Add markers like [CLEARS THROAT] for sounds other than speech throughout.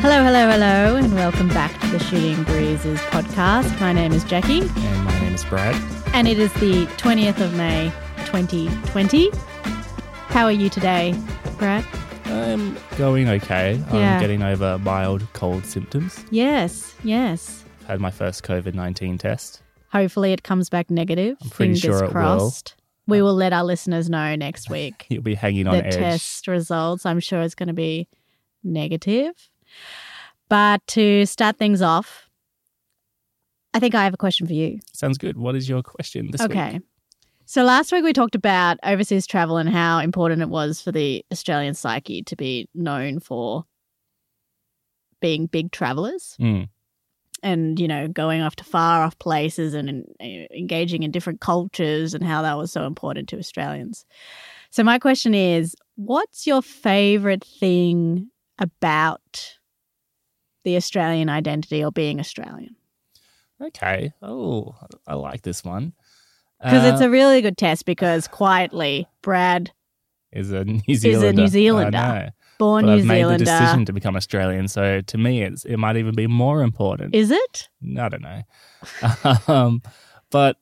Hello, hello, hello, and welcome back to the Shooting Breezes podcast. My name is Jacqui, And my name is Brad. and it is the 20th of May, 2020. How are you today, Brad? I'm going okay. Yeah. I'm getting over mild cold symptoms. Yes, yes. I've Had my first COVID 19 test. Hopefully it comes back negative. I'm pretty Fingers sure it will. crossed. We will let our listeners know next [LAUGHS] week You'll be hanging on the edge. test results. I'm sure it's going to be negative. But to start things off, I think I have a question for you. Sounds good. What is your question this week? okay. So last week we talked about overseas travel and how important it was for the Australian psyche to be known for being big travelers Mm, and, you know, going off to far off places and uh, engaging in different cultures and how that was so important to Australians. So my question is, what's your favorite thing about the Australian identity or being Australian? okay. Oh, I like this one. Because Uh, it's a really good test because quietly, Brad, is a [LAUGHS] New Zealander. New I Zealander. know. born But New I've made the decision to become Australian. So to me, it's, it might even be more important. Is it? I don't know. [LAUGHS] um, but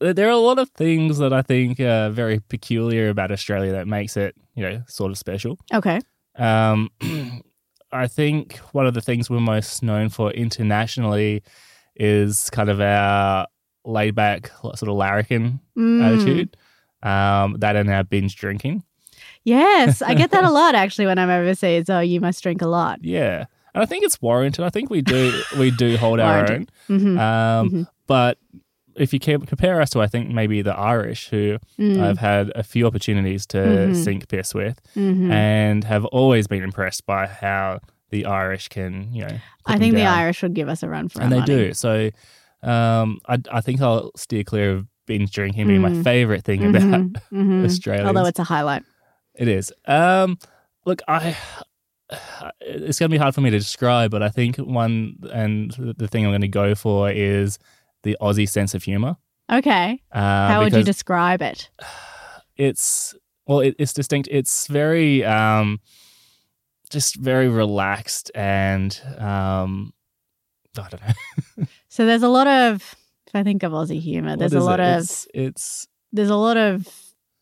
there are a lot of things that I think are very peculiar about Australia that makes it, you know, sort of special. Okay. Um, [CLEARS THROAT] I think one of the things we're most known for internationally is kind of our laid back, sort of larrikin Mm. attitude. Um, that and our binge drinking. Yes, I get that a [LAUGHS] lot actually when I'm overseas. Oh, you must drink a lot. Yeah. And I think it's warranted. I think we do we do hold our own. Warranted. hmm Um, Mhm. But if you compare us to, I think maybe the Irish, who Mm. I've had a few opportunities to Mhm. sink piss with, Mhm. and have always been impressed by how the Irish can, you know. I think the. Irish would give us a run for and they money. do. So, um, I I think I'll steer clear of binge drinking being my Mm. favorite thing about Mhm. Mhm. Australians. Although it's a highlight. It is. Um, look, I. It's going to be hard for me to describe, but I think one and the thing I'm going to go for is the Aussie sense of humor. Okay. Uh, How would you describe it? [SIGHS] it's well, it, it's distinct. It's very, um, just very relaxed and um, I don't know. [LAUGHS] So there's a lot of, if I think of Aussie humor, there's a lot it? of, It's, it's there's a lot of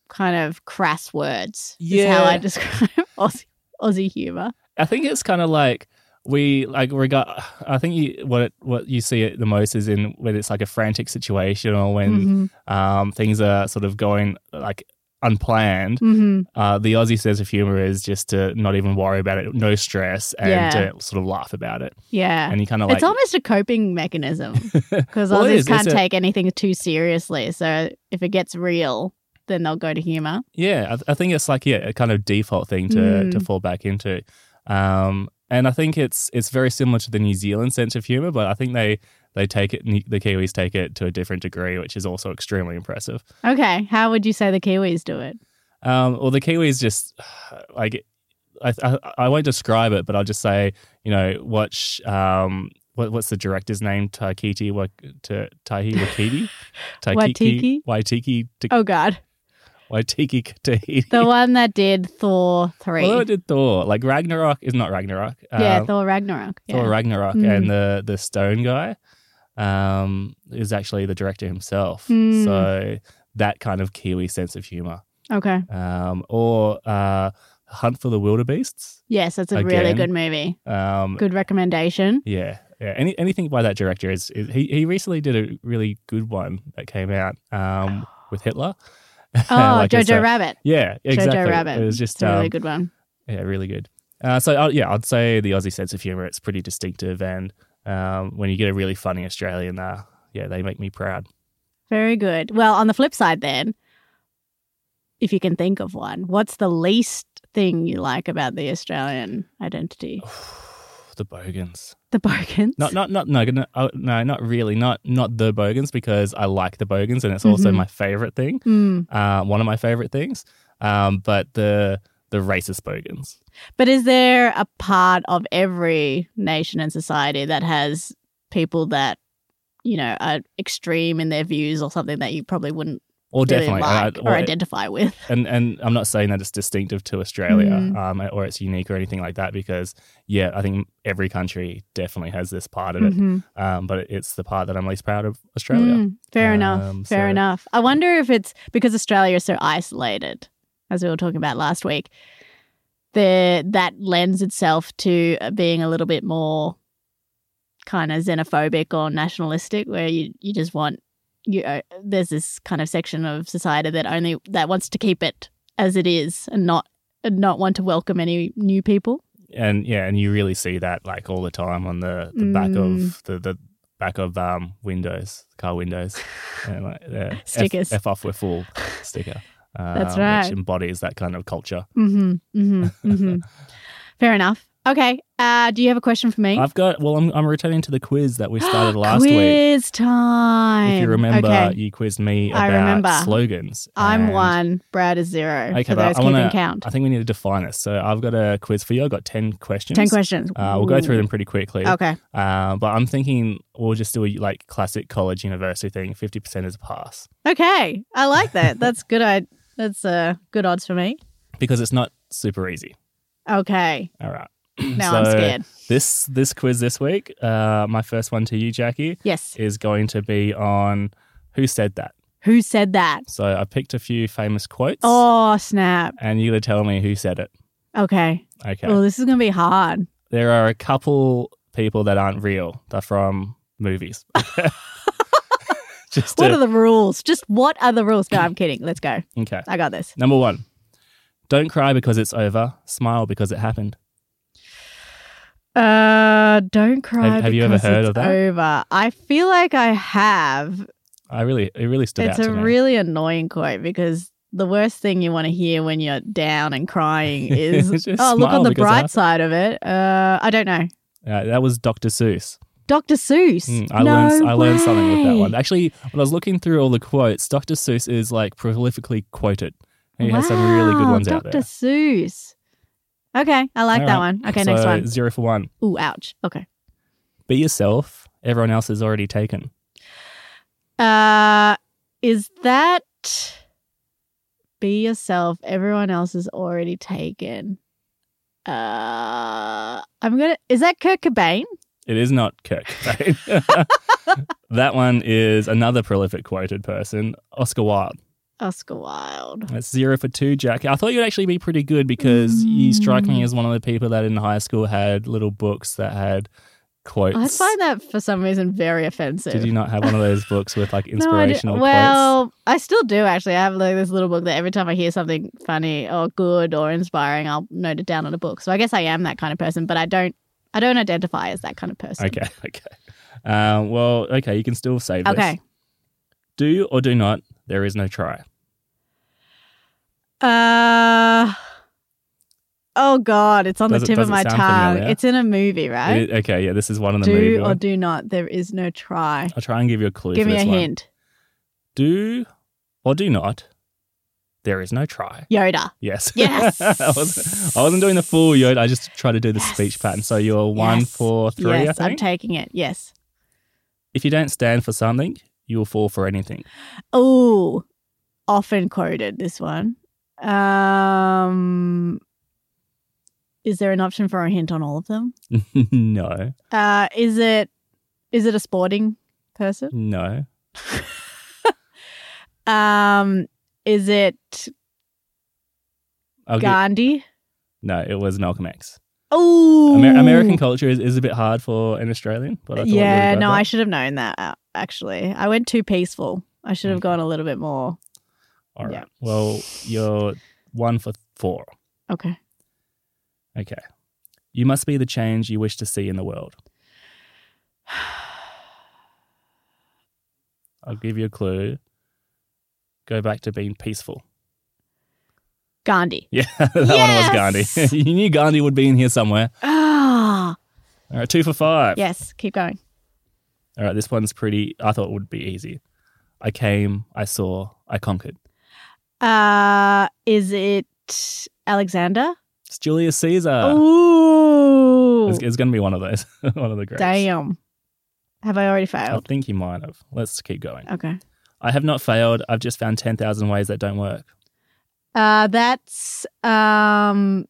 kind of crass words. Is how I [LAUGHS] describe Aussie, Aussie humor. I think it's kind of like we like regard. I think you, what it, what you see it the most is in when it's like a frantic situation or when Mhm. um, things are sort of going like unplanned. Mhm. Uh, the Aussie sense of humor is just to not even worry about it, no stress, and Yeah. to sort of laugh about it. Yeah. And you kind of like it's almost a coping mechanism [LAUGHS] because Well, Aussies can't a- take anything too seriously. So if it gets real, then they'll go to humor. Yeah, I, I think it's like yeah, a kind of default thing to Mm. to fall back into, um, and I think it's it's very similar to the New Zealand sense of humor, but I think they they take it the Kiwis take it to a different degree, which is also extremely impressive. Okay. How would you say the Kiwis do it? Um, well, the Kiwis just [SIGHS] like I, I I won't describe it, but I'll just say you know watch um. What, what's the director's name? Taikiti Wa- to Tahi Wakiti? [LAUGHS] Waitiki Oh, God. Waitiki Tahiti. The one that did Thor 3. Although it did Thor, like Ragnarok is not Ragnarok. yeah, Um, Thor Ragnarok. Yeah. Thor Ragnarok, Mm. and the the stone guy um, is actually the director himself. Mm. So that kind of Kiwi sense of humor, okay. um, or uh, Hunt for the Wildebeests. Yes, that's a really good movie. Um, Good recommendation. yeah, yeah. Any, anything by that director is, is he he recently did a really good one that came out um, with Hitler. [LAUGHS] Oh, Like Jojo a- Rabbit. Yeah, exactly. Jojo Rabbit. It was just a really um, good one. Yeah, really good. Uh, so uh, yeah, I'd say the Aussie sense of humor it's pretty distinctive, and um, when you get a really funny Australian, uh, yeah, they make me proud. Very good. Well, on the flip side, then, if you can think of one, what's the least thing you like about the Australian identity? [SIGHS] [LAUGHS] the Bogans, The Bogans. not not not no no, oh, no not really not not the Bogans because I like the Bogans and it's also Mhm. my favorite thing, Mm. uh, one of my favorite things. Um, but the the racist Bogans. But is there a part of every nation and society that has people that, you know, are extreme in their views or something that you probably wouldn't Or really definitely, like uh, or or- identify with. [LAUGHS] and and I'm not saying that it's distinctive to Australia Mm. um, or it's unique or anything like that because yeah, I think every country definitely has this part of it. Mhm. Um, but it's the part that I'm least proud of Australia. Mm, fair enough. Um, Fair so- enough. I wonder if it's because Australia is so isolated, as we were talking about last week. The that lends itself to uh, being a little bit more kind of xenophobic or nationalistic, where you you just want you. Uh, there's this kind of section of society that only that wants to keep it as it is and not and not want to welcome any new people. And yeah, and you really see that like all the time on the, the back Mm. of the, the back of um windows, car windows, [LAUGHS] and like the F- Stickers. F, off we're full sticker. Uh, That's right. Which embodies that kind of culture. Mm-hmm. Mm-hmm. [LAUGHS] mm-hmm. Fair enough. Okay. Uh, do you have a question for me? I've got well, I'm I'm returning to the quiz that we started [GASPS] last Quiz week. Quiz time. If you remember, Okay. you quizzed me I about remember. slogans. I'm one. Brad is zero. Okay, for those I wanna- count. I think we need to define this. So I've got a quiz for you. I've got ten questions. Ten questions. Uh, we'll go through them pretty quickly. Okay. Uh, but I'm thinking we'll just do a like classic college university thing. Fifty percent is a pass Okay. I like that. [LAUGHS] That's good. I. That's uh, good odds for me. because it's not super easy. Okay. All right. [CLEARS THROAT] Now I'm scared. This this quiz this week, uh, my first one to you, Jacqui, Yes. is going to be on who said that. Who said that? So I picked a few famous quotes, Oh snap. and you got to tell me who said it. Okay. Okay. Oh, this is gonna be hard. there are a couple people that aren't real. They're from movies. [LAUGHS] [LAUGHS] Just What to- are the rules? Just what are the rules? No, I'm kidding. Let's go. okay. I got this. Number one, don't cry because it's over. Smile because it happened. Uh, don't cry. Have- have you ever heard it's of that? Over. I feel like I have. I really, it really stood it's out a to me. really annoying quote because the worst thing you want to hear when you're down and crying [LAUGHS] is, "Oh, look on the bright side of it." Uh, I don't know. Uh, that was Dr. Seuss. Dr. Seuss. Mm, I no learned, I learned something with that one. Actually, when I was looking through all the quotes, Dr. Seuss is like prolifically quoted. He has some really good Wow, ones out there. Dr. Seuss. Okay, I like All that right. one. Okay, so, next one. Zero for one. Ooh, ouch. Okay. Be yourself. Everyone else is already taken. Uh, is that be yourself? Everyone else is already taken. Uh, I'm gonna. Is that Kurt Cobain? It is not Kirk. Cobain. [LAUGHS] [LAUGHS] that one is another prolific quoted person, Oscar Wilde. Oscar Wilde. That's zero for two, Jack. I thought you'd actually be pretty good because you strike me Mm. as one of the people that in high school had little books that had quotes. I find that for some reason very offensive. Did you not have one of those books with like [LAUGHS] No, I inspirational quotes? well, I still do actually. I have like this little book that every time I hear something funny or good or inspiring, I'll note it down on a book. So I guess I am that kind of person, but I don't. I don't identify as that kind of person. Okay, [LAUGHS] okay. Um, well, okay, you can still save this. Okay. Do or do not, there is no try. Uh. Oh God! It's on Does the tip does of my tongue. familiar? It's in a movie, right? It- okay, yeah, this is one of the do movie or ones. do not. There is no try. I'll try and give you a clue Give me a one. hint. Do or do not, there is no try. Yoda. Yes. [LAUGHS] Yes. I, wasn't, I wasn't doing the full Yoda. I just tried to do the speech pattern. So you're one Yes. for three, yes, I'm taking it. Yes. if you don't stand for something, you will fall for anything. Oh, often quoted this one. Um, is there an option for a hint on all of them? [LAUGHS] no, Uh, is it is it a sporting person? no. [LAUGHS] Um, is it I'll Gandhi? no, it was Malcolm X. Oh, Amer- American culture is, is a bit hard for an Australian, but I thought Yeah, no, for I should have known that. Actually, I went too peaceful. I should have gone a little bit more. All right. yeah. Well, you're one for four. Okay. Okay. You must be the change you wish to see in the world. [SIGHS] I'll give you a clue. Go back to being peaceful. Gandhi. [LAUGHS] Yeah, that one was Gandhi. [LAUGHS] you knew Gandhi would be in here somewhere. Ah, All right, two for five. yes. Keep going. All right, this one's pretty, I thought it would be easy. I came, I saw, I conquered. Uh, is it Alexander? It's Julius Caesar. Ooh, It's, it's going to be one of those, [LAUGHS] one of the greats. damn. Have I already failed? I think you might have. Let's keep going. Okay. I have not failed. I've just found 10,000 ways that don't work. Uh, that's um,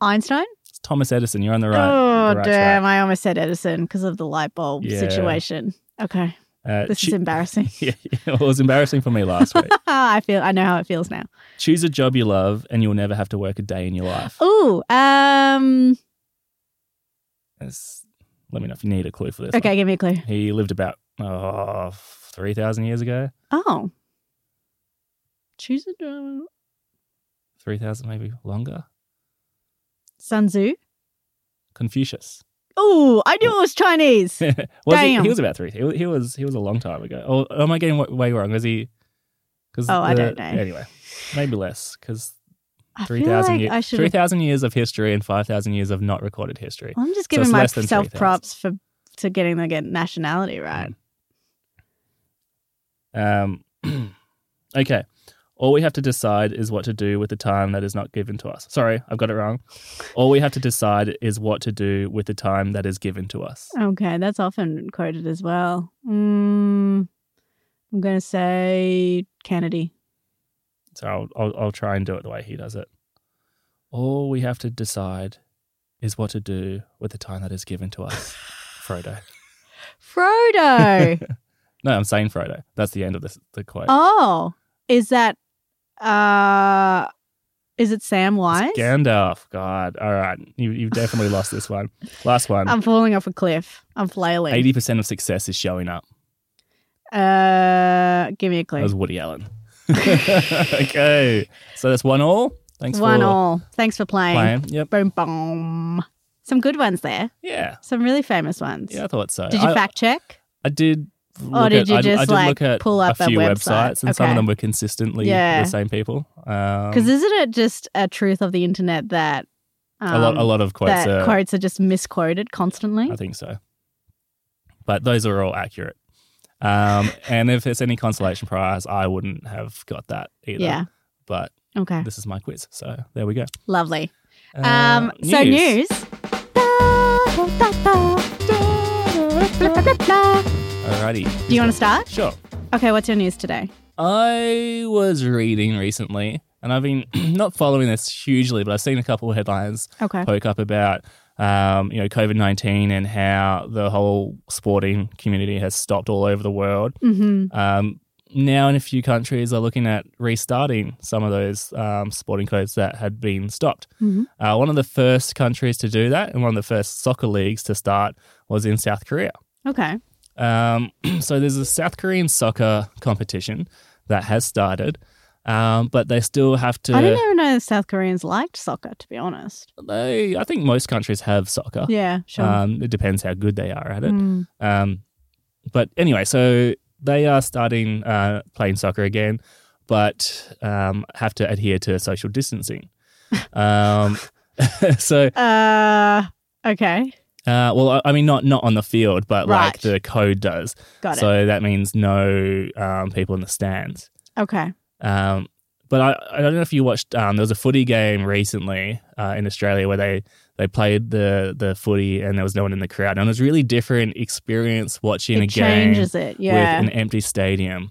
Einstein. Thomas Edison. You're on the right. oh right damn! track. I almost said Edison because of the light bulb Yeah. situation. Okay, Uh, this choo- is embarrassing. [LAUGHS] yeah, it was embarrassing for me last week. [LAUGHS] I feel. I know how it feels now. Choose a job you love, and you'll never have to work a day in your life. Ooh. Um. Let me know if you need a clue for this. Okay, one. give me a clue. He lived about oh, 3,000 years ago. Oh. Choose a job. 3,000 maybe longer. Sun Tzu. Confucius. Oh, I knew it was Chinese. [LAUGHS] was he, Damn. he was about three. He, was- he was he was a long time ago. Oh, am I getting way wrong? Was he? Cause Oh, I don't know. Anyway, maybe less because three thousand like years, I three thousand years of history and five thousand years of not recorded history. I'm just giving than myself 3,000. props for to getting the get nationality right. Um, [CLEARS THROAT] okay. All we have to decide is what to do with the time that is not given to us. Sorry, I've got it wrong. All we have to decide is what to do with the time that is given to us. Okay, that's often quoted as well. Mm, I'm going to say Kennedy. So I'll, I'll I'll try and do it the way he does it. All we have to decide is what to do with the time that is given to us. [LAUGHS] Frodo. Frodo. [LAUGHS] No, I'm saying Frodo. That's the end of this, the quote. oh, is that uh is it Samwise? It's Gandalf. God. All right. You, you've definitely lost this one. Last one. I'm falling off a cliff. I'm flailing. 80% of success is showing up. Uh give me a That clue. was Woody Allen. [LAUGHS] okay. So that's one all. Thanks One for all. Thanks for playing. playing. Yep. Boom boom. Some good ones there. Yeah. Some really famous ones. Yeah, I thought so. Did you I, fact check? I did. Or did at- you I, I just, did like, look at pull up a a few website? websites, and some of them were consistently Yeah. the same people. Um, Because isn't it just a truth of the internet that um, a lot, a lot of quotes that are. quotes are just misquoted constantly? I think so. But those are all accurate. Um, and if it's any consolation prize, I wouldn't have got that either. Yeah. But Okay. this is my quiz, so there we go. Lovely. Uh, Um. So news. Alrighty. Do you want to start? Sure. Okay. What's your news today? I was reading recently, and I've been [CLEARS THROAT] not following this hugely, but I've seen a couple of headlines Okay. poke up about um, you know COVID nineteen and how the whole sporting community has stopped all over the world. Mm-hmm. Um, now, in a few countries, are looking at restarting some of those um, sporting codes that had been stopped. Mhm. Uh, one of the first countries to do that, and one of the first soccer leagues to start, was in South Korea. Okay. Um, [CLEARS THROAT] so there's a South Korean soccer competition that has started, um, but they still have to. I didn't even know the South Koreans liked soccer. To be honest. They, I think most countries have soccer. Yeah. Sure. Um, it depends how good they are at it. Mm. Um, but anyway, so they are starting uh, playing soccer again, but um, have to adhere to social distancing. [LAUGHS] um, [LAUGHS] so, Uh. Okay. Uh, well, I, I mean, not not on the field, but like the code does. Got it. so that means no um, people in the stands. Okay. Um, but I, I don't know if you watched. Um, there was a footy game recently uh, in Australia where they, they played the the footy and there was no one in the crowd, and it was a really different experience watching it a game changes it. Yeah. with an empty stadium.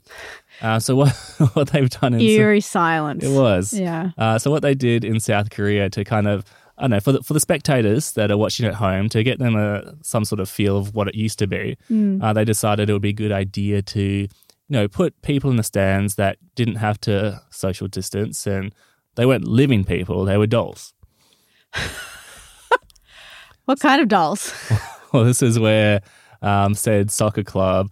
Uh, so what [LAUGHS] what they've done in Eerie silence. it was Yeah. uh, so what they did in South Korea to kind of I don't know for the, for the spectators that are watching at home to get them a some sort of feel of what it used to be. Mm. Uh, they decided it would be a good idea to you know put people in the stands that didn't have to social distance and they weren't living people they were dolls. [LAUGHS] What kind of dolls? [LAUGHS] Well, this is where um, said soccer club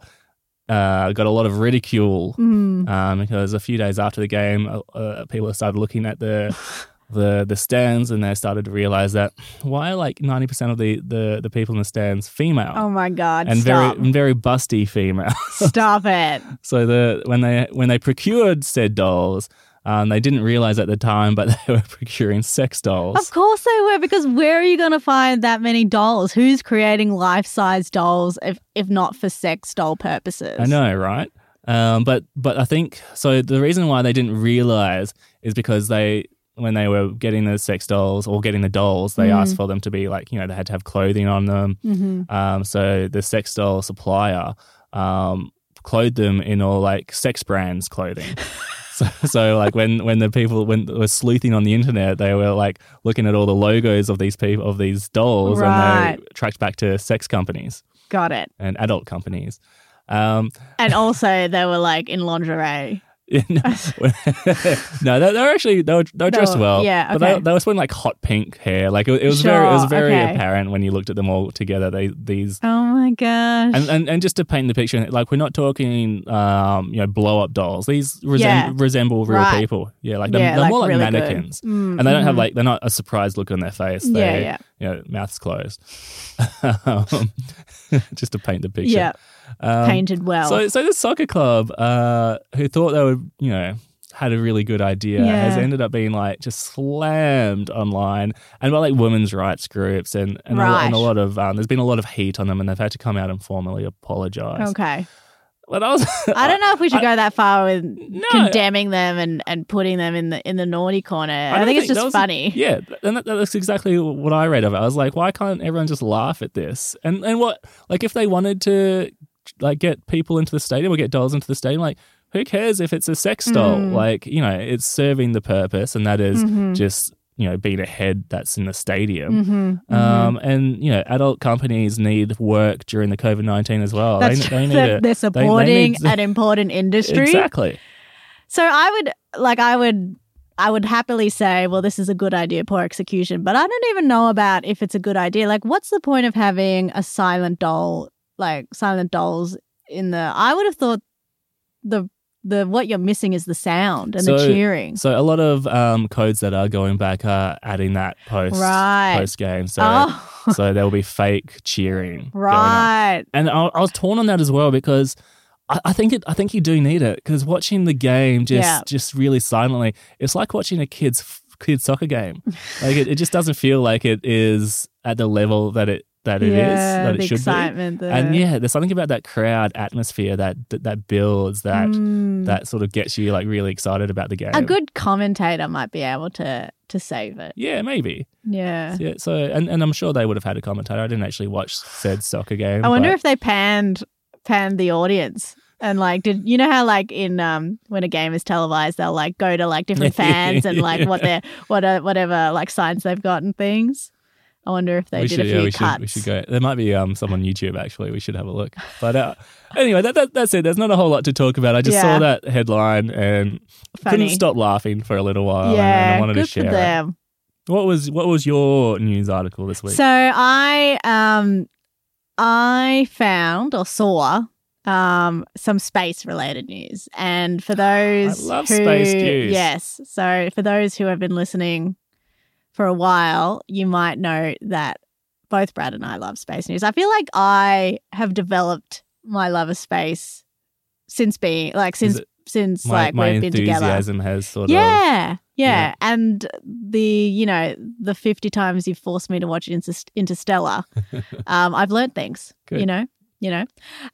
uh, got a lot of ridicule Mm. um, because a few days after the game, uh, uh, people started looking at the [LAUGHS] the the stands and they started to realize that why are like ninety percent of the, the the people in the stands female Oh my god! and stop! very and very busty female. [LAUGHS] stop it! so the when they when they procured said dolls. Um, they didn't realize at the time, but [LAUGHS] they were procuring sex dolls. Of course they were, because where are you going to find that many dolls? Who's creating life-size dolls if if not for sex doll purposes? I know, right? Um, but but I think so. The reason why they didn't realize is because they when they were getting the sex dolls or getting the dolls, they Mm. asked for them to be like you know they had to have clothing on them. hmm Um, so the sex doll supplier um, clothed them in all like sex brands clothing. [LAUGHS] So, so like when when the people when were sleuthing on the internet, they were like looking at all the logos of these people of these dolls, and they tracked back to sex companies Got it. and adult companies. Um, And [LAUGHS] also, they were like in lingerie. [LAUGHS] No, no they, they were actually they were, they were dressed were- well. yeah, okay. but they, they were wearing like hot pink hair. Like it, it was very it was very okay. apparent when you looked at them all together. They these Oh my gosh. and, and and just to paint the picture, like we're not talking um you know blow up dolls. These resem- Yeah. resemble real Right. people. Yeah, like they're, yeah, they're like more like really mannequins. Mm, And they don't have mhm. like they're not a surprised look on their face. They, Yeah, yeah. You know, mouths closed. [LAUGHS] um, [LAUGHS] just to paint the picture. Yeah, Um, painted well. so, so this soccer club, uh, who thought they would, you know, had a really good idea, Yeah. has ended up being like just slammed online, and by like women's rights groups, and and, a, and a lot of um, there's been a lot of heat on them, and they've had to come out and formally apologize. okay. But I was, [LAUGHS] I don't know if we should I- go that far with No. condemning them and, and putting them in the in the naughty corner. I, don't think it's just funny. Yeah, and that, that's exactly what I read of it. I was like, why can't everyone just laugh at this? And and what like if they wanted to like get people into the stadium or get dolls into the stadium, like who cares if it's a sex doll? Mm. Like you know, it's serving the purpose, and that is Mhm. just you know being a head that's in the stadium. Mm-hmm. Um, and you know, adult companies need work during the COVID nineteen as well. They, they, need they're, to, they're supporting need- an important industry. exactly. So I would like I would I would happily say, well, this is a good idea, poor execution, but I don't even know about if it's a good idea. Like, what's the point of having a silent doll, like silent dolls in the? I would have thought the the what you're missing is the sound and the cheering. So a lot of um, codes that are going back are adding that post Right. post game. So oh, so there will be fake cheering. [LAUGHS] right. And I, I was torn on that as well because I, I think it. I think you do need it because watching the game just Yeah. just really silently, it's like watching a kid's kid's soccer game. like it, it just doesn't feel like it is at the level that it that it is yeah, that it the should excitement. be. The, And yeah, there's something about that crowd atmosphere that that, that builds that Mm. that sort of gets you like really excited about the game. a good commentator might be able to to save it. yeah, maybe. Yeah. Yeah, so and, and I'm sure they would have had a commentator. I didn't actually watch said soccer game. I wonder but- if they panned panned the audience and like did you know how like in um when a game is televised they'll like go to like different [LAUGHS] fans and like what [LAUGHS] their what uh, whatever like signs they've got and things. I wonder if they we did should, a few yeah, we cuts. should, we should go. There might be um some on YouTube actually. We should have a look. But uh, anyway, that, that that's it. There's not a whole lot to talk about. I just Yeah. saw that headline and Funny. couldn't stop laughing for a little while. and- yeah, and I wanted good to share for it. them. What was what was your news article this week? So I um I found or saw um some space related news. And for [GASPS] those love who space news. yes. So for those who have been listening for a while, you might know that both Brad and I love space news. I feel like I have developed my love of space since being like since since my like my we've been together. enthusiasm has sort of Yeah, yeah, Yeah. and the you know the fifty times you've forced me to watch Interstellar, [LAUGHS] um, I've learned things. You know, you know,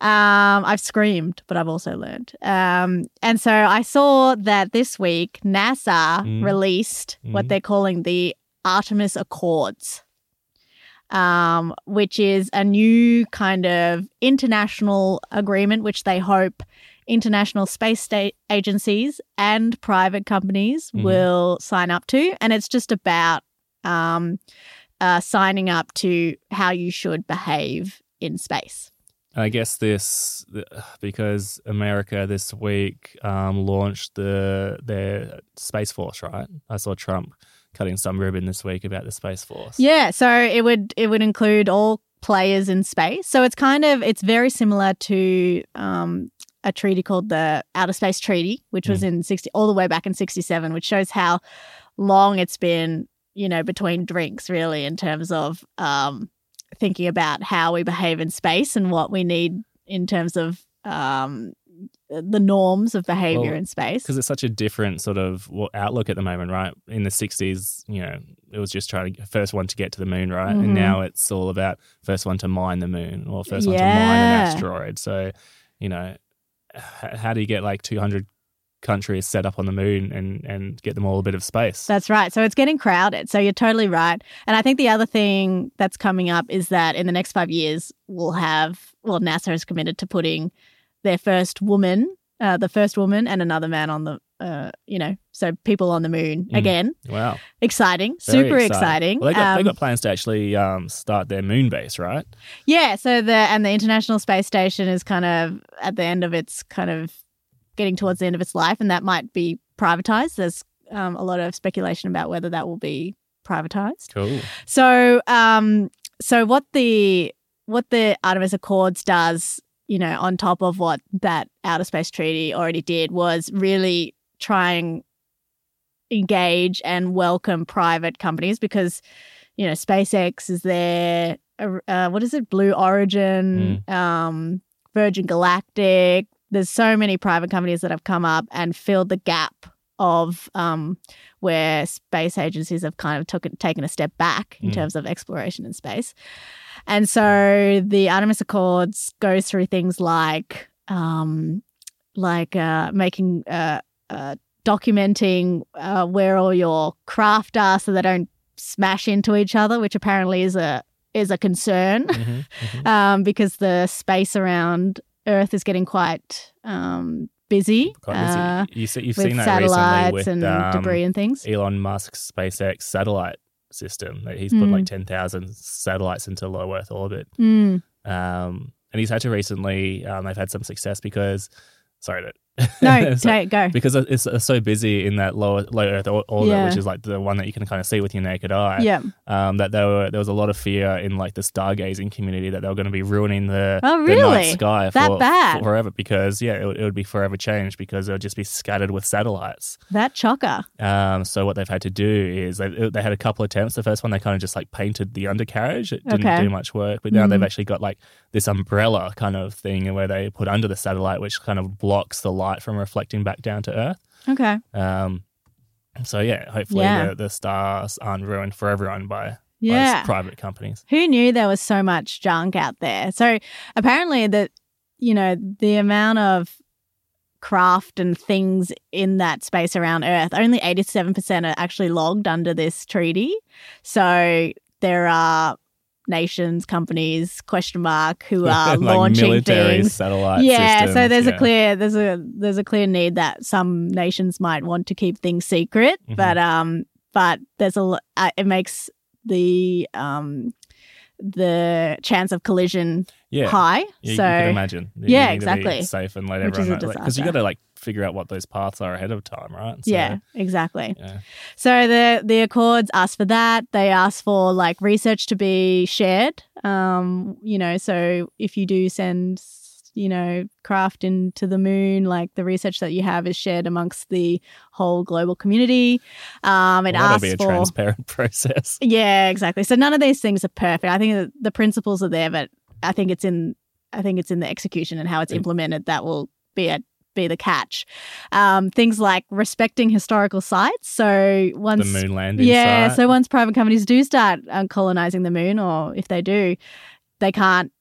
um, I've screamed, but I've also learned. Um, and so I saw that this week NASA Mm. released what Mm. they're calling the Artemis Accords. Um, which is a new kind of international agreement, which they hope international space state agencies and private companies Mhm. will sign up to. And it's just about um, uh, signing up to how you should behave in space. I guess this because America this week um, launched the their space force, right? I saw Trump cutting some ribbon this week about the space force. Yeah, so it would it would include all players in space. So it's kind of it's very similar to um, a treaty called the Outer Space Treaty, which was in sixty all the way back in sixty seven, which shows how long it's been, you know, between drinks, really, in terms of um, thinking about how we behave in space and what we need in terms of um, the norms of behavior Well, in space. because it's such a different sort of outlook at the moment, right? In the '60s, you know, it was just trying to first one to get to the moon, right? Mhm. And now it's all about first one to mine the moon or first one to mine an asteroid. So, you know, h- how do you get like 200 countries set up on the moon and and get them all a bit of space? That's right. So it's getting crowded. So you're totally right. And I think the other thing that's coming up is that in the next five years, we'll have, well, NASA is committed to putting their first woman, uh, the first woman, and another man on the, uh, you know, so people on the moon Mm. again. Wow. Exciting, Very super exciting. Well, they got, they Um, got plans to actually um, start their moon base, right? Yeah, so the and the International Space Station is kind of at the end of its kind of getting towards the end of its life, and that might be privatized. There's um, a lot of speculation about whether that will be privatized. Cool. So, um, so what the what the Artemis Accords does, you know, on top of what that outer space treaty already did, was really try and engage and welcome private companies because, you know, SpaceX is there. Uh, uh, what is it? Blue Origin, um, Virgin Galactic. There's so many private companies that have come up and filled the gap of um, where space agencies have kind of took, taken a step back in Mm. terms of exploration in space. And so the Artemis Accords goes through things like um, like uh, making uh, uh, documenting uh, where all your craft are so they don't smash into each other, which apparently is a is a concern Mhm, mhm. [LAUGHS] um, because the space around Earth is getting quite um, busy, Quite busy. uh, you with seen that satellites recently and with um, debris and things. Elon Musk's SpaceX satellite system. That He's put Mm. like 10,000 satellites into low Earth orbit. Mm. Um, and he's had to recently, um, they've had some success because, sorry, that. No, [LAUGHS] So- no, go. because it's, it's so busy in that low low Earth orbit, Yeah. which is like the one that you can kind of see with your naked eye. Yeah. Um, that there were there was a lot of fear in like the stargazing community that they were going to be ruining the, Oh, the night really? sky That for, bad? forever because yeah, it, would- it would be forever changed because it would just be scattered with satellites. That chocker. Um, so what they've had to do is they they had a couple attempts. The first one they kind of just like painted the undercarriage. It didn't Okay. do much work, but now Mhm. they've actually got like this umbrella kind of thing where they put under the satellite, which kind of blocks the light from reflecting back down to Earth. Okay. Um, so yeah, hopefully Yeah. The, the stars aren't ruined for everyone by, Yeah. private companies. Who knew there was so much junk out there? So apparently that you know the amount of craft and things in that space around Earth, only 87% are actually logged under this treaty. So there are nations, companies, question mark, who [LAUGHS] are like launching things. satellite yeah, so there's yeah. a clear there's a there's a clear need that some nations might want to keep things secret, Mhm. but um but there's a uh, it makes the um the chance of collision yeah. high. You, you so can imagine. You Yeah, need to be exactly. safe and let Which everyone know. Because you got to like figure out what those paths are ahead of time, right? So, yeah, exactly. yeah. So the the Accords ask for that. They ask for like research to be shared. Um, you know, so if you do send, you know, craft into the moon, like the research that you have is shared amongst the whole global community. Um, it Well, that'll be a for transparent [LAUGHS] process. yeah, exactly. So none of these things are perfect. I think the principles are there, but I think it's in I think it's in the execution and how it's implemented that will be a be the catch. Um, things like respecting historical sites. So once The moon landing. yeah, site. so once private companies do start um, colonizing the moon, or if they do, they can't,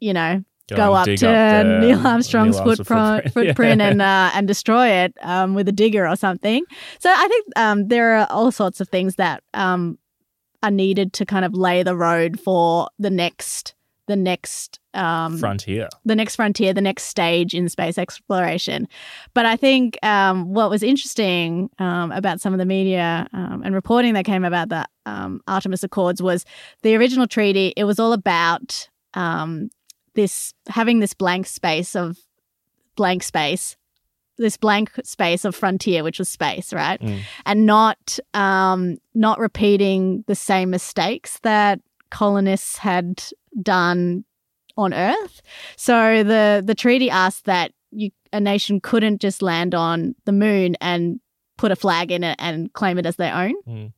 you know, go, and up to the- Neil Armstrong's Neil footprint, [LAUGHS] footprint Yeah. and uh, and destroy it um, with a digger or something. So I think um, there are all sorts of things that um, are needed to kind of lay the road for the next the next um, frontier. the next frontier, the next stage in space exploration. But I think um, what was interesting um, about some of the media um, and reporting that came about the um, Artemis Accords was the original treaty. It was all about um, this having this blank space of blank space. This blank space of frontier, which was space, right, Mm. and not um, not repeating the same mistakes that colonists had done on Earth. So the the treaty asked that you, a nation couldn't just land on the moon and put a flag in it and claim it as their own. Mm.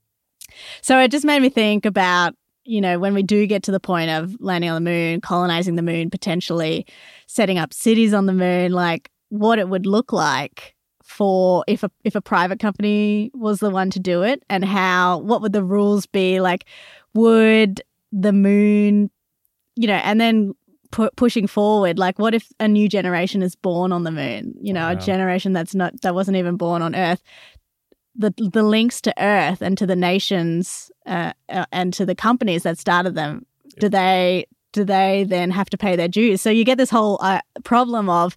So it just made me think about you know when we do get to the point of landing on the moon, colonizing the moon, potentially setting up cities on the moon, like what it would look like for if a if a private company was the one to do it and how what would the rules be like would the moon you know and then pu- pushing forward like what if a new generation is born on the moon? You know a generation that's not that wasn't even born on earth. The the links to earth and to the nations uh, uh, and to the companies that started them do they do they then have to pay their dues? So you get this whole uh, problem of,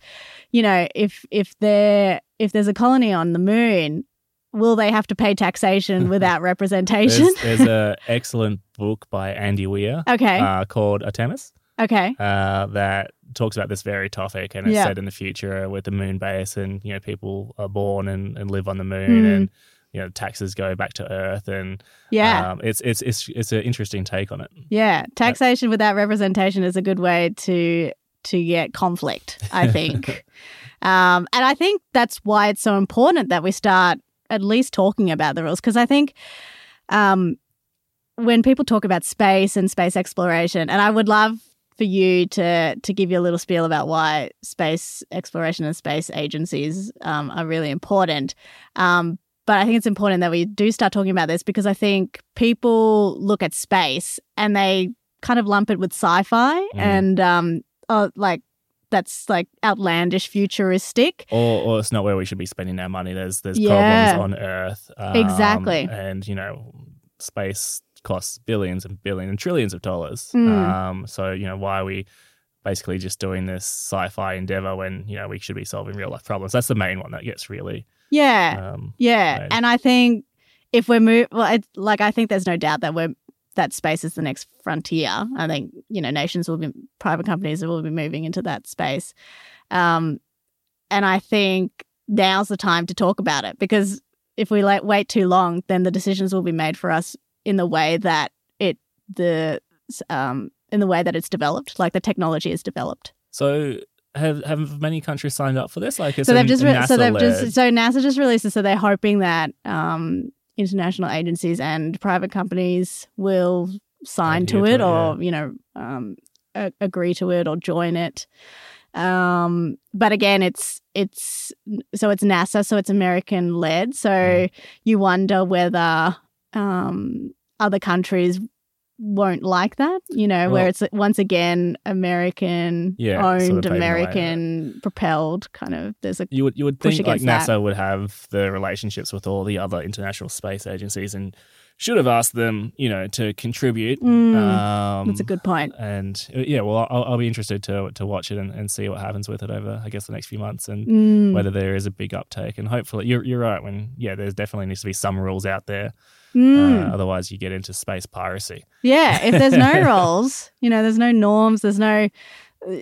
you know, if if there if there's a colony on the moon, will they have to pay taxation [LAUGHS] without representation? There's, there's a [LAUGHS] excellent book by Andy Weir okay, uh, called Artemis okay, uh, that talks about this very topic, and it's Yeah. set in the future with the moon base, and you know people are born and, and live on the moon, Mm. and you know taxes go back to Earth, and yeah. um, it's it's it's it's an interesting take on it. Yeah, taxation without representation is a good way to to get conflict. I think, [LAUGHS] um, and I think that's why it's so important that we start at least talking about the rules because I think um, when people talk about space and space exploration, and I would love for you to to give you a little spiel about why space exploration and space agencies um, are really important. Um, but I think it's important that we do start talking about this because I think people look at space and they kind of lump it with sci-fi and um, oh, like that's like outlandish, futuristic. Or, or it's not where we should be spending our money. There's there's Yeah. problems on Earth, um, Exactly. and you know space costs billions and billions and trillions of dollars. Mm. Um, so you know why are we basically just doing this sci-fi endeavor when you know we should be solving real life problems? That's the main one that gets really. Yeah, Um, yeah, right. and I think if we're move, well, it, like I think there's no doubt that we're that space is the next frontier. I think you know nations will be private companies will be moving into that space, um, and I think now's the time to talk about it because if we like wait too long, then the decisions will be made for us in the way that it the um, in the way that it's developed, like the technology is developed. so have have many countries signed up for this? Like, it's so they've just re- so they've NASA-led- just so NASA just released it. So they're hoping that um, international agencies and private companies will sign to to it, it, or you know um, a- agree to it or join it. Um, but again, it's it's so it's NASA, so it's American led. So Mm. you wonder whether um, other countries won't like that. You know, where it's once again American Yeah, sort of owned, paving way. American propelled. Kind of, there's a You would you would think like NASA would have the relationships with all the other international space agencies and should have asked them, you know, to contribute. Mm, um, that's a good point. And uh, yeah, well, I'll, I'll be interested to to watch it and, and see what happens with it over, I guess, the next few months and Mm, whether there is a big uptake. And hopefully, you're you're right. When yeah, there's definitely needs to be some rules out there. Mm. Uh, otherwise, you get into space piracy. yeah, if there's no [LAUGHS] rules, you know, there's no norms, there's no,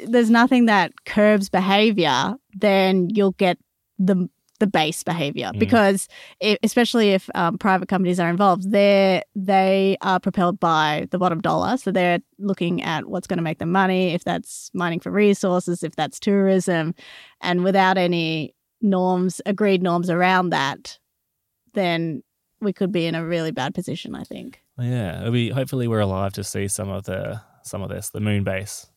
there's nothing that curbs behavior, then you'll get the the base behavior Mm. because i especially if um, private companies are involved they they are propelled by the bottom dollar so they're looking at what's going to make them money if that's mining for resources if that's tourism and without any norms agreed norms around that then we could be in a really bad position i think Yeah, it'll be hopefully we're alive to see some of the some of this, the moon base,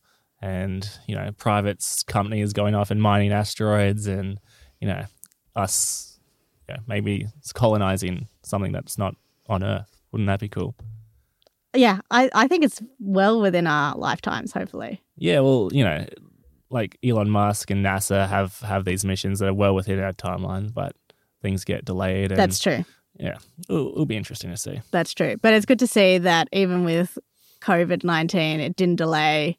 and you know, private companies going off and mining asteroids, and you know, us, yeah, maybe colonizing something that's not on Earth. Wouldn't that be cool? yeah I, I think it's well within our lifetimes hopefully Yeah, well, you know, like Elon Musk and NASA have have these missions that are well within our timeline, but things get delayed. And that's true it'll, it'll be interesting to see. That's true. But it's good to see that even with COVID 19, it didn't delay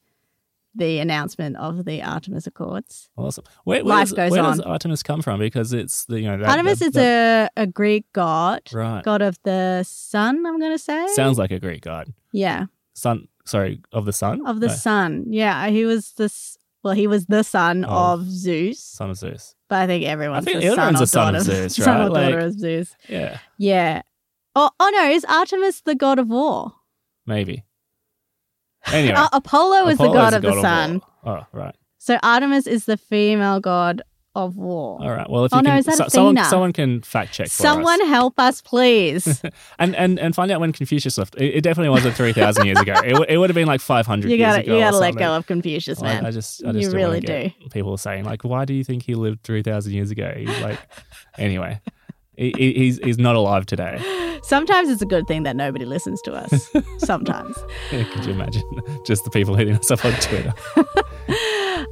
the announcement of the Artemis Accords. Awesome. Where, where Life does, goes where does. Artemis come from? Because it's the you know that, Artemis that- is that- a, a Greek god, right. god of the sun, I'm going to say. Sounds like a Greek god. yeah, Sun, sorry, of the sun? of the No, sun. Yeah, he was this. Well, he was the son Of- of Zeus, son of Zeus. but I think everyone's think the [LAUGHS] son or a son of Zeus, son right? or daughter of Zeus. Yeah, Yeah. Oh, oh no, is Artemis the god of war? maybe. Anyway, Uh, Apollo is the god is of the sun. war. Oh, right. So Artemis is the female god of war. All right. Well, if Oh, you no, can, is that so- someone, someone can fact check for Someone us. help us, please. [LAUGHS] and, and and find out when Confucius left. It, it definitely wasn't three thousand years ago. It, it would have been like five hundred you gotta you gotta let go of Confucius, man. I just, I just don't really get People are saying like, why do you think he lived three thousand years ago? He's like, anyway, he, he- he's he's not alive today. [GASPS] Sometimes it's a good thing that nobody listens to us. [LAUGHS] Sometimes. [LAUGHS] Could you imagine? Just the people hitting us up on Twitter.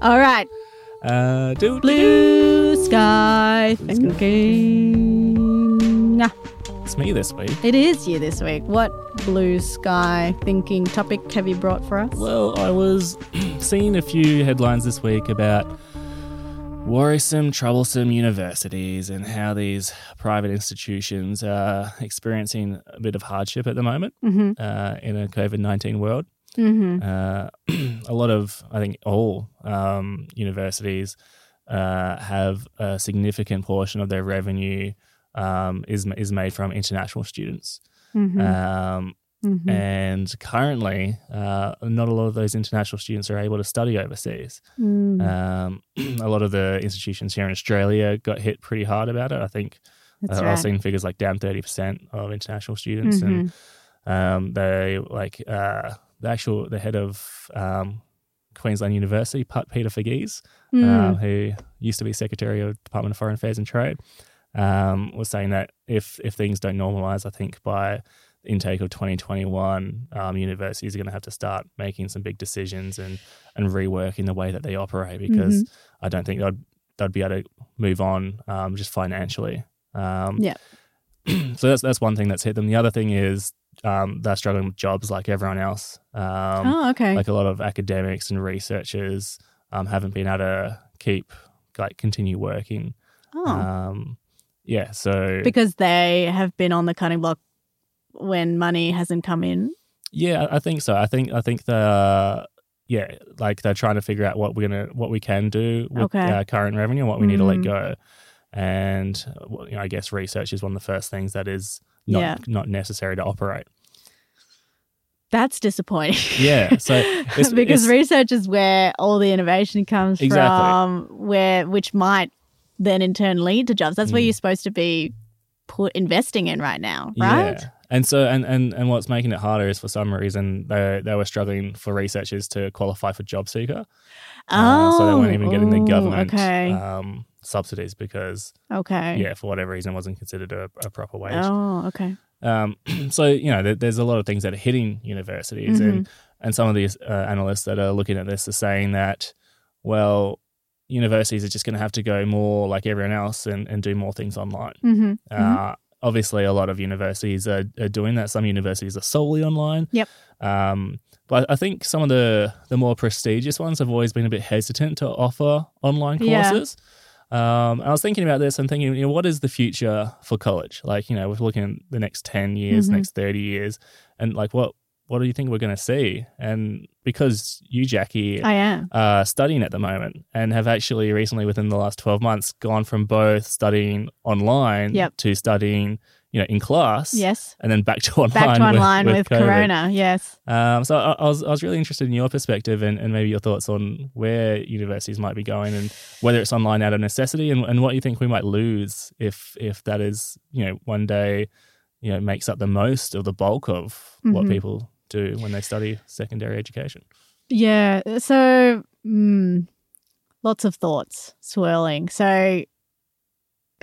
All right. Uh, do Blue sky thinking. it's me this week. It is you this week. What blue sky thinking topic have you brought for us? Well, I was [CLEARS THROAT] seeing a few headlines this week about worrisome, troublesome universities and how these private institutions are experiencing a bit of hardship at the moment Mm-hmm. uh, in a COVID 19 world. Mm-hmm. Uh, [CLEARS THROAT] a lot of, I think, all um, universities uh, have a significant portion of their revenue um, is is made from international students, Mm-hmm. um, mm-hmm. and currently, uh, not a lot of those international students are able to study overseas. Mm. Um, [CLEARS THROAT] a lot of the institutions here in Australia got hit pretty hard about it. I think That's uh, right. I've seen figures like down thirty percent of international students, and Mhm. um, they like uh, the actual the head of um, Queensland University, Peter Varghese, Mm. um, who used to be Secretary of Department of Foreign Affairs and Trade, um, was saying that if if things don't normalise, I think by the intake of 2021, um, universities are going to have to start making some big decisions and and reworking the way that they operate because I don't think they'd they'd be able to move on um, just financially. Um, Yeah. [CLEARS THROAT] so that's that's one thing that's hit them. The other thing is um, they're struggling with jobs like everyone else. Um, oh, okay. like a lot of academics and researchers um, haven't been able to keep like continue working. oh, Um, yeah, so because they have been on the cutting block when money hasn't come in. yeah, I think so. I think I think the yeah, like they're trying to figure out what we're gonna what we can do with Okay. our current revenue, what we need to let Mm. go, and you know, I guess research is one of the first things that is not Yeah. not necessary to operate. That's disappointing. Yeah, so [LAUGHS] it's- because it's- research is where all the innovation comes Exactly. from, where which might then in turn lead to jobs. That's where Mm. you're supposed to be put investing in right now, right? Yeah. And so and, and and what's making it harder is for some reason they they were struggling for researchers to qualify for job seeker. Uh, so they weren't even getting the ooh, government Okay. um, subsidies because okay. yeah, for whatever reason, it wasn't considered a, a proper wage. Oh, okay. Um, [CLEARS THROAT] so you know, there, there's a lot of things that are hitting universities, Mm-hmm. and and some of these uh, analysts that are looking at this are saying that, well, universities are just going to have to go more like everyone else and, and do more things online. Mm-hmm. Uh, obviously, a lot of universities are, are doing that. Some universities are solely online. Yep. Um, but I think some of the the more prestigious ones have always been a bit hesitant to offer online courses. Yeah. Um, I was thinking about this and thinking, you know, what is the future for college? Like, you know, we're looking at the next ten years, Mhm. next thirty years, and like, what what do you think we're going to see? And because you, Jacqui, I am. uh, studying at the moment and have actually recently, within the last 12 months, gone from both studying online Yep. to studying, you know, in class Yes. and then back to online. Back to online with, with, COVID. Corona. Yes. Um, so I, I, was, I was really interested in your perspective and, and maybe your thoughts on where universities might be going and whether it's online out of necessity and, and what you think we might lose if if that is, you know, one day, you know, makes up the most of the bulk of what Mhm. people do when they study secondary education. Yeah. So, mm, lots of thoughts swirling. So,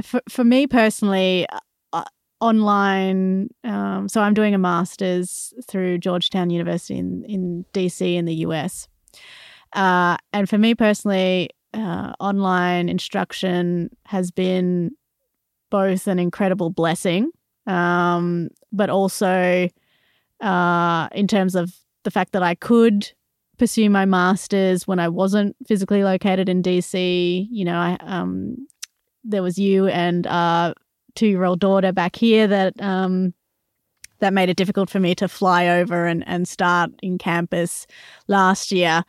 for, for me personally, uh, online, um, so I'm doing a master's through Georgetown University in, in DC in the US. Uh, and for me personally, uh, online instruction has been both an incredible blessing, um, but also uh, in terms of the fact that I could pursue my masters when I wasn't physically located in DC. You know, I um, there was you and uh, two year old daughter back here that um, that made it difficult for me to fly over and, and start in campus last year.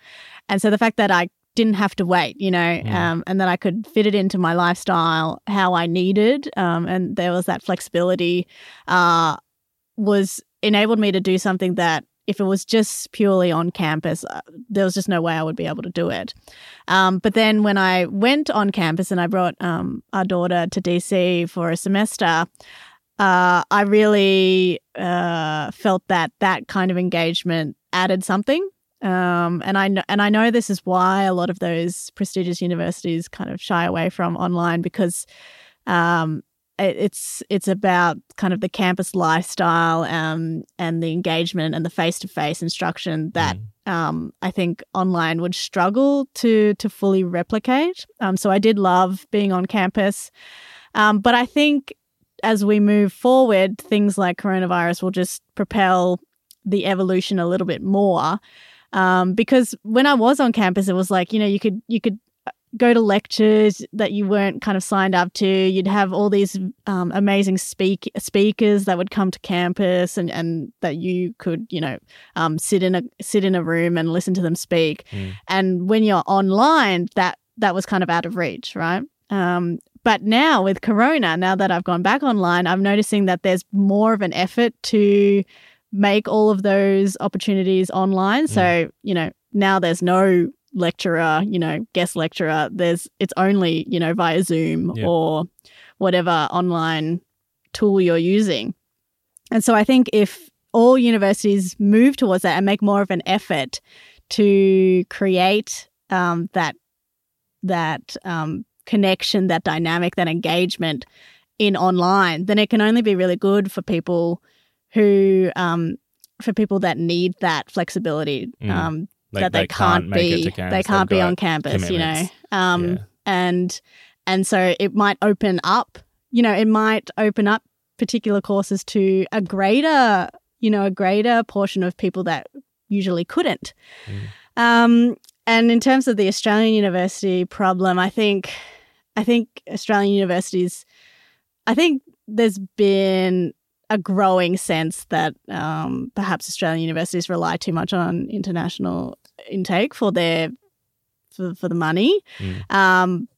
And so the fact that I didn't have to wait, you know, Mm. um, and that I could fit it into my lifestyle how I needed, um, and there was that flexibility, uh, was enabled me to do something that if it was just purely on campus, uh, there was just no way I would be able to do it. Um, but then when I went on campus and I brought um, our daughter to DC for a semester, uh, I really uh, felt that that kind of engagement added something. Um, and I know, and I know this is why a lot of those prestigious universities kind of shy away from online because um, it's it's about kind of the campus lifestyle um, and the engagement and the face to face instruction that Mm. um, I think online would struggle to to fully replicate. Um, so I did love being on campus, um, but I think as we move forward, things like coronavirus will just propel the evolution a little bit more. Um, because when I was on campus, it was like you know you could you could go to lectures that you weren't kind of signed up to. You'd have all these um, amazing speak speakers that would come to campus, and, and that you could you know um, sit in a sit in a room and listen to them speak. Mm. And when you're online, that that was kind of out of reach, right? Um, but now with Corona, now that I've gone back online, I'm noticing that there's more of an effort to make all of those opportunities online. So, you know, now there's no lecturer, you know, guest lecturer. There's it's only, you know, via Zoom Yeah. or whatever online tool you're using. And so I think if all universities move towards that and make more of an effort to create um, that that um, connection, that dynamic, that engagement in online, then it can only be really good for people who um, for people that need that flexibility. Mm. Um, Like, that they, can't, make it be they can't They've be on campus, you know. Um, Yeah. and and so it might open up, you know, it might open up particular courses to a greater, you know, a greater portion of people that usually couldn't. Mm. Um, and in terms of the Australian university problem, I think I think Australian universities, I think there's been a growing sense that um, perhaps Australian universities rely too much on international intake for their for, for the money. Mm. Um,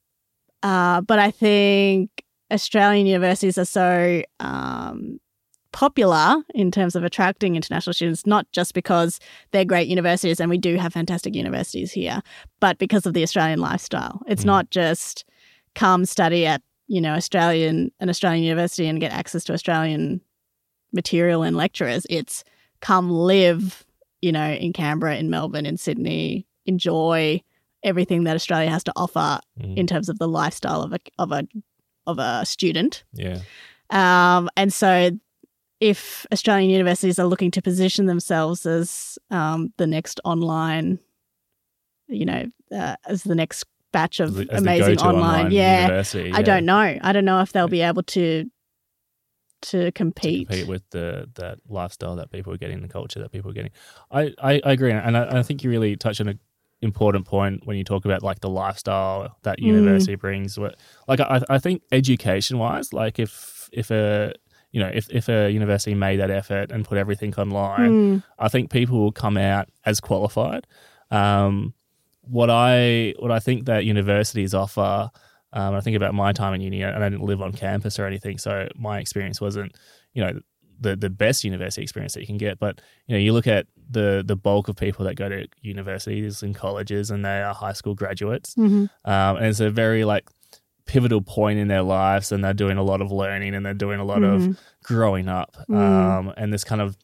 uh, but I think Australian universities are so um, popular in terms of attracting international students, not just because they're great universities and we do have fantastic universities here, but because of the Australian lifestyle. It's Mm. not just come study at you know Australian an Australian university and get access to Australian material and lecturers. It's come live, you know, in Canberra, in Melbourne, in Sydney, enjoy everything that Australia has to offer Mm. in terms of the lifestyle of a of a of a student. yeah. Um, and so, if Australian universities are looking to position themselves as um, the next online, you know, uh, as the next batch of As amazing go-to online, yeah, university, I don't know. I don't know if they'll be able to to to compete. compete with the that lifestyle that people are getting, the culture that people are getting. I, I, I agree, and I, I think you really touch on an important point when you talk about like the lifestyle that Mm. university brings. Like I, I think education wise, like if if a you know if if a university made that effort and put everything online, Mm, I think people will come out as qualified. Um, what I what I think that universities offer, um, I think about my time in uni, and I didn't live on campus or anything, so my experience wasn't, you know, the the best university experience that you can get. But you know, you look at the the bulk of people that go to universities and colleges, and they are high school graduates, mhm, um, and it's a very like pivotal point in their lives, and they're doing a lot of learning, and they're doing a lot of mhm, growing up. Mm. Um, and this kind of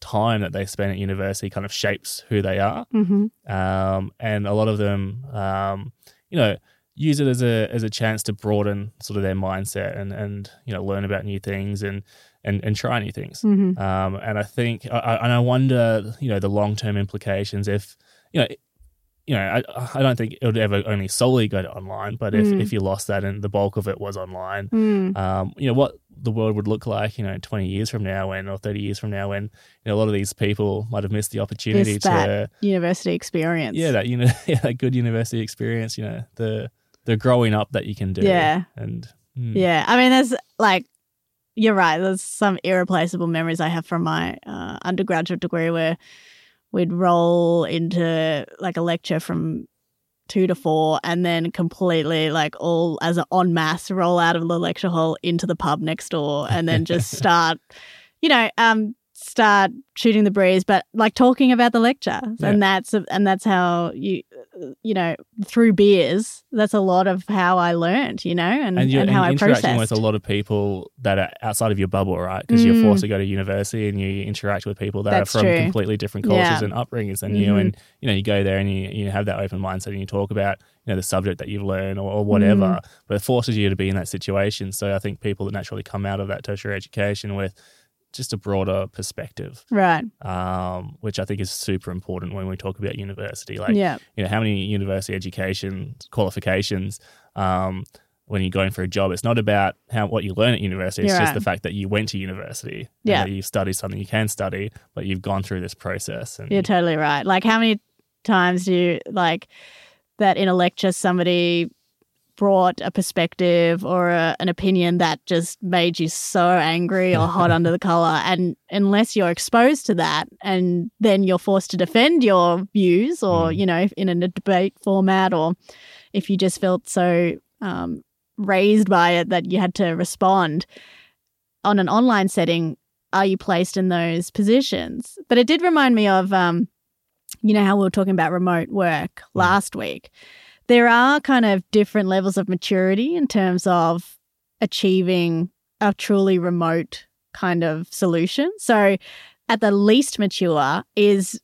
time that they spend at university kind of shapes who they are. mhm, Um, and a lot of them, um, you know, use it as a as a chance to broaden sort of their mindset and and you know learn about new things and and and try new things. mhm. Um, and I think, I, I- and I wonder, you know, the long term implications if, you know, you know, I, I don't think it would ever only solely go to online, but if, Mm. if you lost that and the bulk of it was online, Mm, um, you know, what the world would look like, you know, 20 years from now when, or 30 years from now when, you know, a lot of these people might have missed the opportunity to, that university experience. yeah, that, you know, [LAUGHS] yeah, that good university experience, you know, the, the growing up that you can do. Yeah. And, mm, Yeah, I mean, there's like, you're right. There's some irreplaceable memories I have from my uh, undergraduate degree where we'd roll into like a lecture from two to four and then completely like all as an en masse roll out of the lecture hall into the pub next door and then just [LAUGHS] start, you know, um, start shooting the breeze, but like talking about the lecture. Yeah. And that's, and that's how you, you know, through beers, that's a lot of how I learned, you know, and, and you're, and how and I interacting processed. with a lot of people that are outside of your bubble, right? Because you're Mm. forced to go to university and you interact with people that That's are from true. completely different cultures Yeah. and upbringings than you. Mhm. And you know, you go there and you you have that open mindset and you talk about you know the subject that you've learned or, or whatever. Mm. But it forces you to be in that situation. So I think people that naturally come out of that tertiary education with just a broader perspective, right. um, which I think is super important when we talk about university. Like yeah. you know how many university education qualifications um, when you're going for a job. It's not about how what you learn at university. It's You're just right. the fact that you went to university. Yeah. you've studied something you can study, but you've gone through this process. And You're totally right. Like, how many times do you like that in a lecture somebody brought a perspective or a, an opinion that just made you so angry or hot [LAUGHS] under the collar? And unless you're exposed to that, and then you're forced to defend your views, or Mm. you know, in a debate format, or if you just felt so um, raised by it that you had to respond on an online setting are you placed in those positions but it did remind me of um, you know how we were talking about remote work last week there are kind of different levels of maturity in terms of achieving a truly remote kind of solution. So at the least mature is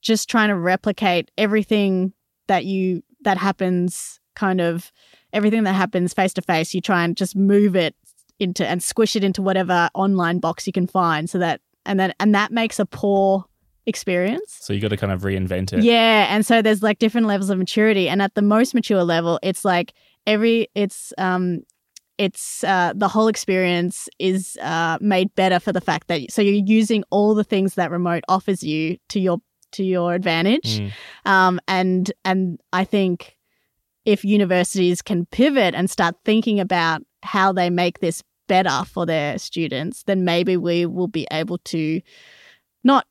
just trying to replicate everything that you that happens kind of everything that happens face to face you try and just move it into and squish it into whatever online box you can find so that and then and that makes a poor experience so you got to kind of reinvent it. yeah and so there's like different levels of maturity and at the most mature level it's like every it's um it's uh, the whole experience is uh, made better for the fact that so you're using all the things that remote offers you to your to your advantage Mm. um, and and I think if universities can pivot and start thinking about how they make this better for their students, then maybe we will be able to not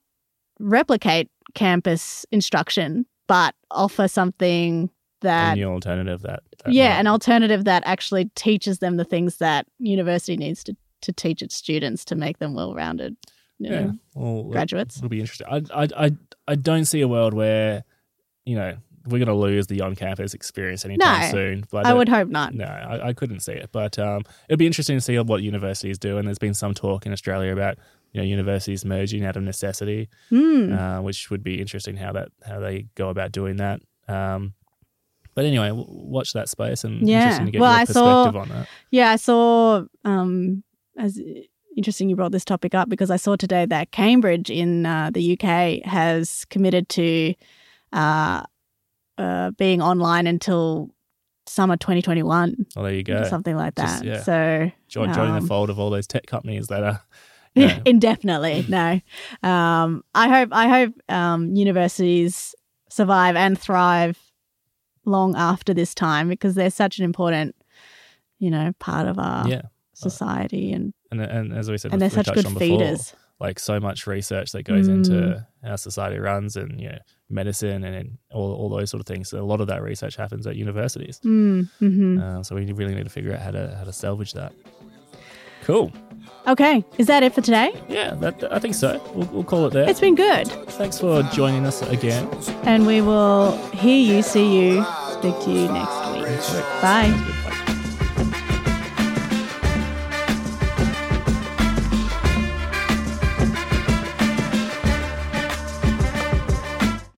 replicate campus instruction, but offer something A that new alternative that, that yeah, might- an alternative that actually teaches them the things that university needs to to teach its students to make them well rounded. You yeah. know, Well, graduates. It'll be interesting. I, I, I, I don't see a world where, you know, we're going to lose the on-campus experience anytime No, soon. But I don't- would hope not. No, I, I couldn't see it. But um, it'd be interesting to see what universities do. And there's been some talk in Australia about you know universities merging out of necessity, Hmm. uh, which would be interesting how that how they go about doing that. Um, but anyway, w- watch that space and Yeah. interesting to get Well, your I saw- on that. Yeah, I saw. Um, as interesting, you brought this topic up because I saw today that Cambridge in uh, the UK has committed to uh, uh, being online until summer 2021, Well, there you go. something like that. Just- yeah. So Join, joining um, the fold of all those tech companies that are. [LAUGHS] indefinitely, no. Um, I hope. I hope um, universities survive and thrive long after this time because they're such an important, you know, part of our yeah, society and and and as we said, and they're such good on before, feeders. like so much research that goes Mm. into how society runs and you know, medicine and, all, all those sort of things. So a lot of that research happens at universities. Mm, hmm Uh, so we really need to figure out how to how to salvage that. Cool. Okay, is that it for today? Yeah, that, I think so. We'll, we'll call it there. It's been good, Thanks for joining us again. and we will hear you, see you, speak to you next week. Bye. Bye.